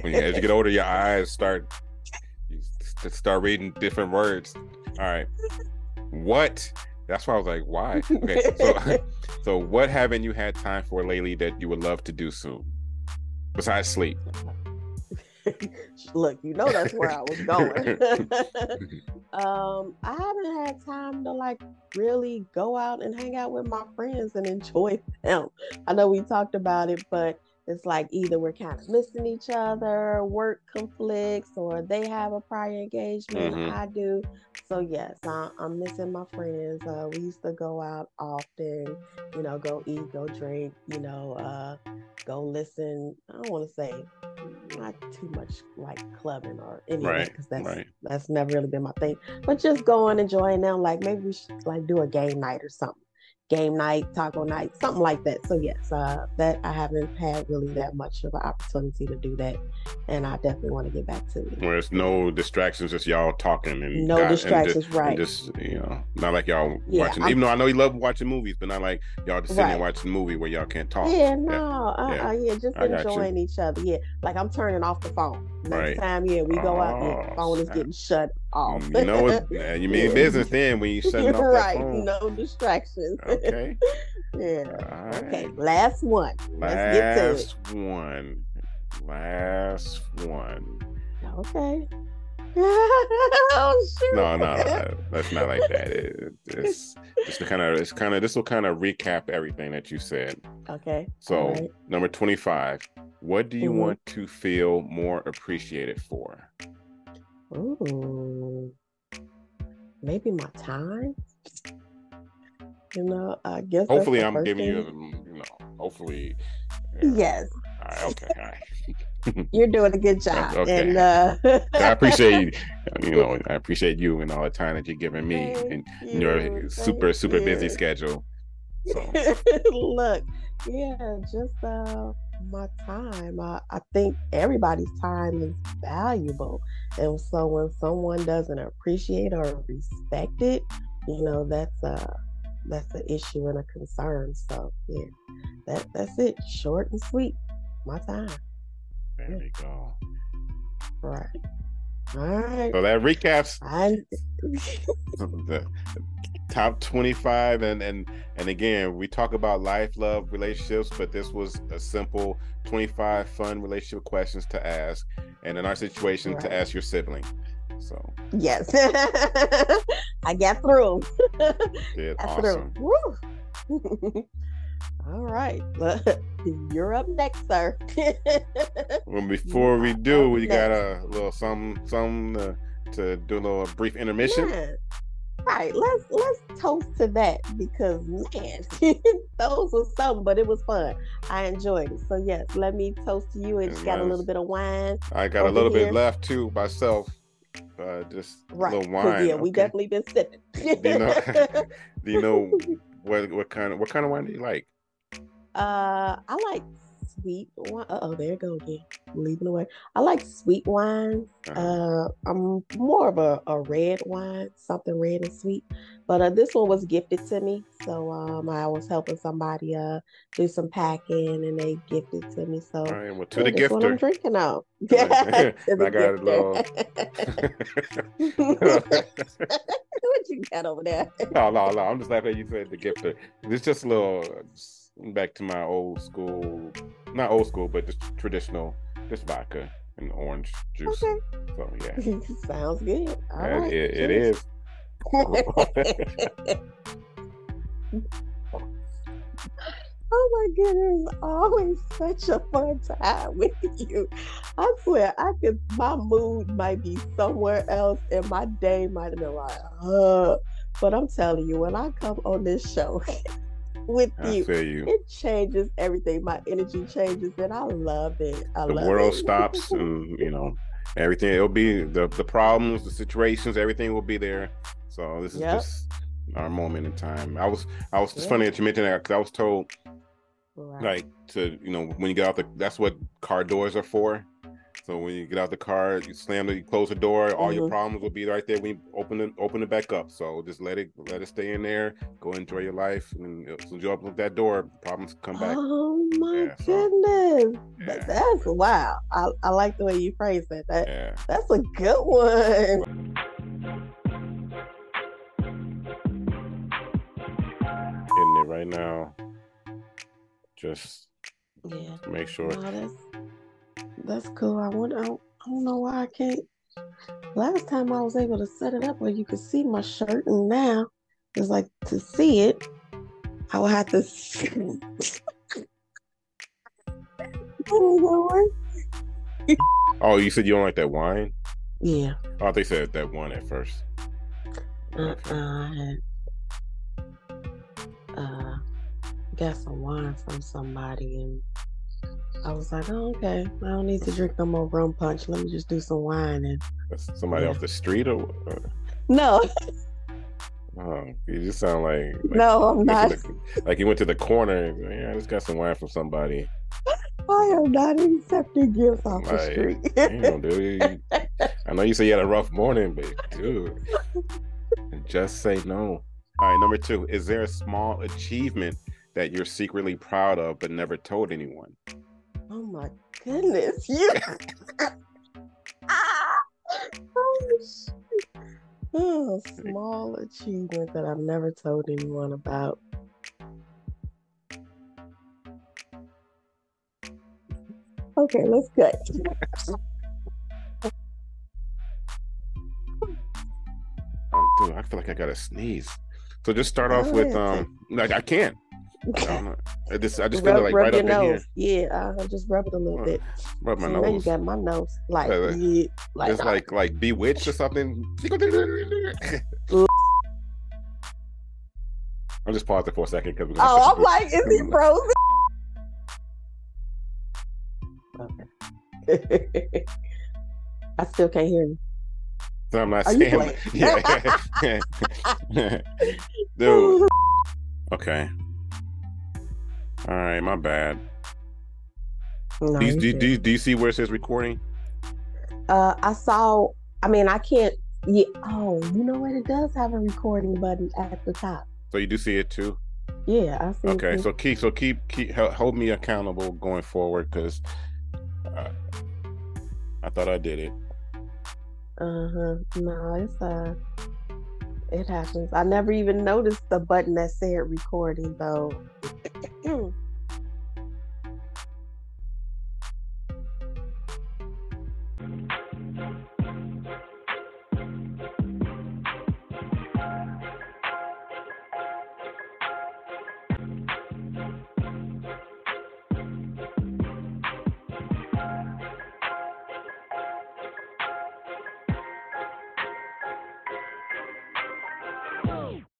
When you, as you get older, your eyes start start reading different words. All right. What? That's why I was like, why? Okay. So, <laughs> <laughs> so what haven't you had time for lately that you would love to do soon? Besides sleep. Look, you know that's where I was going. <laughs> um, I haven't had time to like really go out and hang out with my friends and enjoy them. I know we talked about it, but it's like either we're kind of missing each other, work conflicts, or they have a prior engagement, Mhm. I do. So yes, I, I'm missing my friends. Uh, we used to go out often, you know, go eat, go drink, you know, uh, go listen. I don't want to say not too much like clubbing or any of Right, because that's right. that's never really been my thing. But just going and enjoying them, like maybe we should like do a game night or something. Game night, taco night, something like that. So yes, uh, that I haven't had really that much of an opportunity to do that, and I definitely want to get back to it. Where it's no distractions, just y'all talking and No God- and distractions, just, right. Just you know, not like y'all Yeah, watching. I'm- even though I know you love watching movies, but not like y'all just sitting there Right. watching a movie where y'all can't talk. Yeah, no, uh, yeah. uh yeah, just you. enjoying each other. Yeah, like I'm turning off the phone. Next Right. time, yeah, we go out, the Oh, phone is getting shut off. Mm, you know what? <laughs> You mean business then when you shutting off that right, phone. no distractions. <laughs> Okay. yeah. All Okay, last one. Let's get to it. Last one. Last one. Okay. <laughs> oh shoot. No, no, no, that's not like that. It, it's it's kind of it's kind of this will kind of recap everything that you said. Okay. So right. number twenty five. What do you Mhm. want to feel more appreciated for? Ooh. Maybe my time. You know, I guess. Hopefully, I'm giving you, thing. you know, hopefully. yeah. Yes, All right, okay, all right. <laughs> you're doing a good job, Okay. and uh, I appreciate <laughs> you know I appreciate you and all the time that you're giving me Thank and your you, super thank super busy you. schedule. So <laughs> Look, yeah, just uh my time. I, I think everybody's time is valuable. And so when someone doesn't appreciate or respect it, you know, that's a that's an issue and a concern. So yeah, that that's it. Short and sweet. My time. there we go. Right. All right. So that recaps I <laughs> top 25 and and and again we talk about life love relationships but this was a simple 25 fun relationship questions to ask and in our situation to ask your sibling so yes. <laughs> I got through. did <laughs> Got awesome through. Woo. <laughs> All right. You're up next, sir. well before we do we got a little some some uh, to do a little brief intermission Man, Right. Let's let's toast to that because man, <laughs> those were something, but it was fun. I enjoyed it. So yes, let me toast to you. It's And got a little bit of wine. i got a little here. bit left too myself uh just Right. a little wine Yeah, we definitely been sipping. do you know <laughs> do you know <laughs> what what kind of what kind of wine do you like uh I like sweet wine. Oh, there it go again. Leaving away. I like sweet wines. Uh-huh. Uh, I'm more of a, a red wine, something red and sweet. But uh, this one was gifted to me, so um, I was helping somebody uh do some packing, and they gifted to me. So All right, well, to the that's what I'm gifter. drinking on. <laughs> <laughs> To <laughs> the I got a little- gifter. what you got over there? no, no, no. I'm just laughing at you said the gifter. It's just a little just back to my old school, not old school, but just traditional, just vodka and orange juice. Okay. So yeah, <laughs> Sounds good. All right. it, it is. <laughs> oh my goodness, always such a fun time with you. I swear, I could. My mood might be somewhere else, and my day might have been like, uh. But I'm telling you, when I come on this show <laughs> with you, you. it changes everything. My energy changes, and I love it. I love it. The love world it. stops, <laughs> and you know everything. It'll be the the problems, the situations, everything will be there. So this is Yep. just our moment in time. I was, I was. just Yeah. funny that you mentioned that because I was told Right. like to you know when you get out the that's what car doors are for so when you get out the car you slam it, you close the door all your Mhm. problems will be right there when you open it open it back up so just let it let it stay in there go enjoy your life and as soon as you open up that door problems come back Oh my Yeah, goodness. Yeah. That's wow. I, I like the way you phrase that. That yeah that's a good one. hitting it right now just Yeah. make sure No, that's cool. I want I don't, I don't know why I can't. Last time I was able to set it up where you could see my shirt, and now it's like to see it, I will have to. <laughs> oh you said you don't like that wine yeah. oh they said that one at first Uh, I had, uh, got some wine from somebody, and I was like, oh, okay, I don't need to drink no more rum punch. Let me just do some wine. And somebody Yeah. off the street or uh, no, oh, you just sound like, like no, I'm not. the- like you went to the corner and yeah, I just got some wine from somebody. I am not accepting gifts off the street. Damn, dude. I know you said you had a rough morning, but dude, just say no. All right, number two. Is there a small achievement that you're secretly proud of but never told anyone? Oh my goodness, you. Ah! oh, shit. Oh, small achievement that I've never told anyone about. Okay, let's cut. Um, dude, I feel like I gotta sneeze. So just start Go off with um. Like I can't. I. I just I just feel rub, it like rub right up in here. nose. Yeah, uh, just rub it a little Uh, bit. Rub my See, now you nose. got my nose like, like- yeah, like, It's like like bewitched or something. <laughs> I'm just pausing for a second because oh, I'm like, is he frozen? Okay. <laughs> I still can't hear you. So I'm not Are saying. <laughs> Yeah. Dude. Okay. All right, my bad. No, Do you, do, do, do you see where it says recording? Uh, I saw. I mean, I can't. Yeah. Oh, you know what? It does have a recording button at the top. So you do see it too. Yeah, I see. Okay, it. so keep so keep keep hold me accountable going forward because uh, I thought I did it. Uh huh. No, it's uh, it happens. I never even noticed the button that said recording though. <clears throat>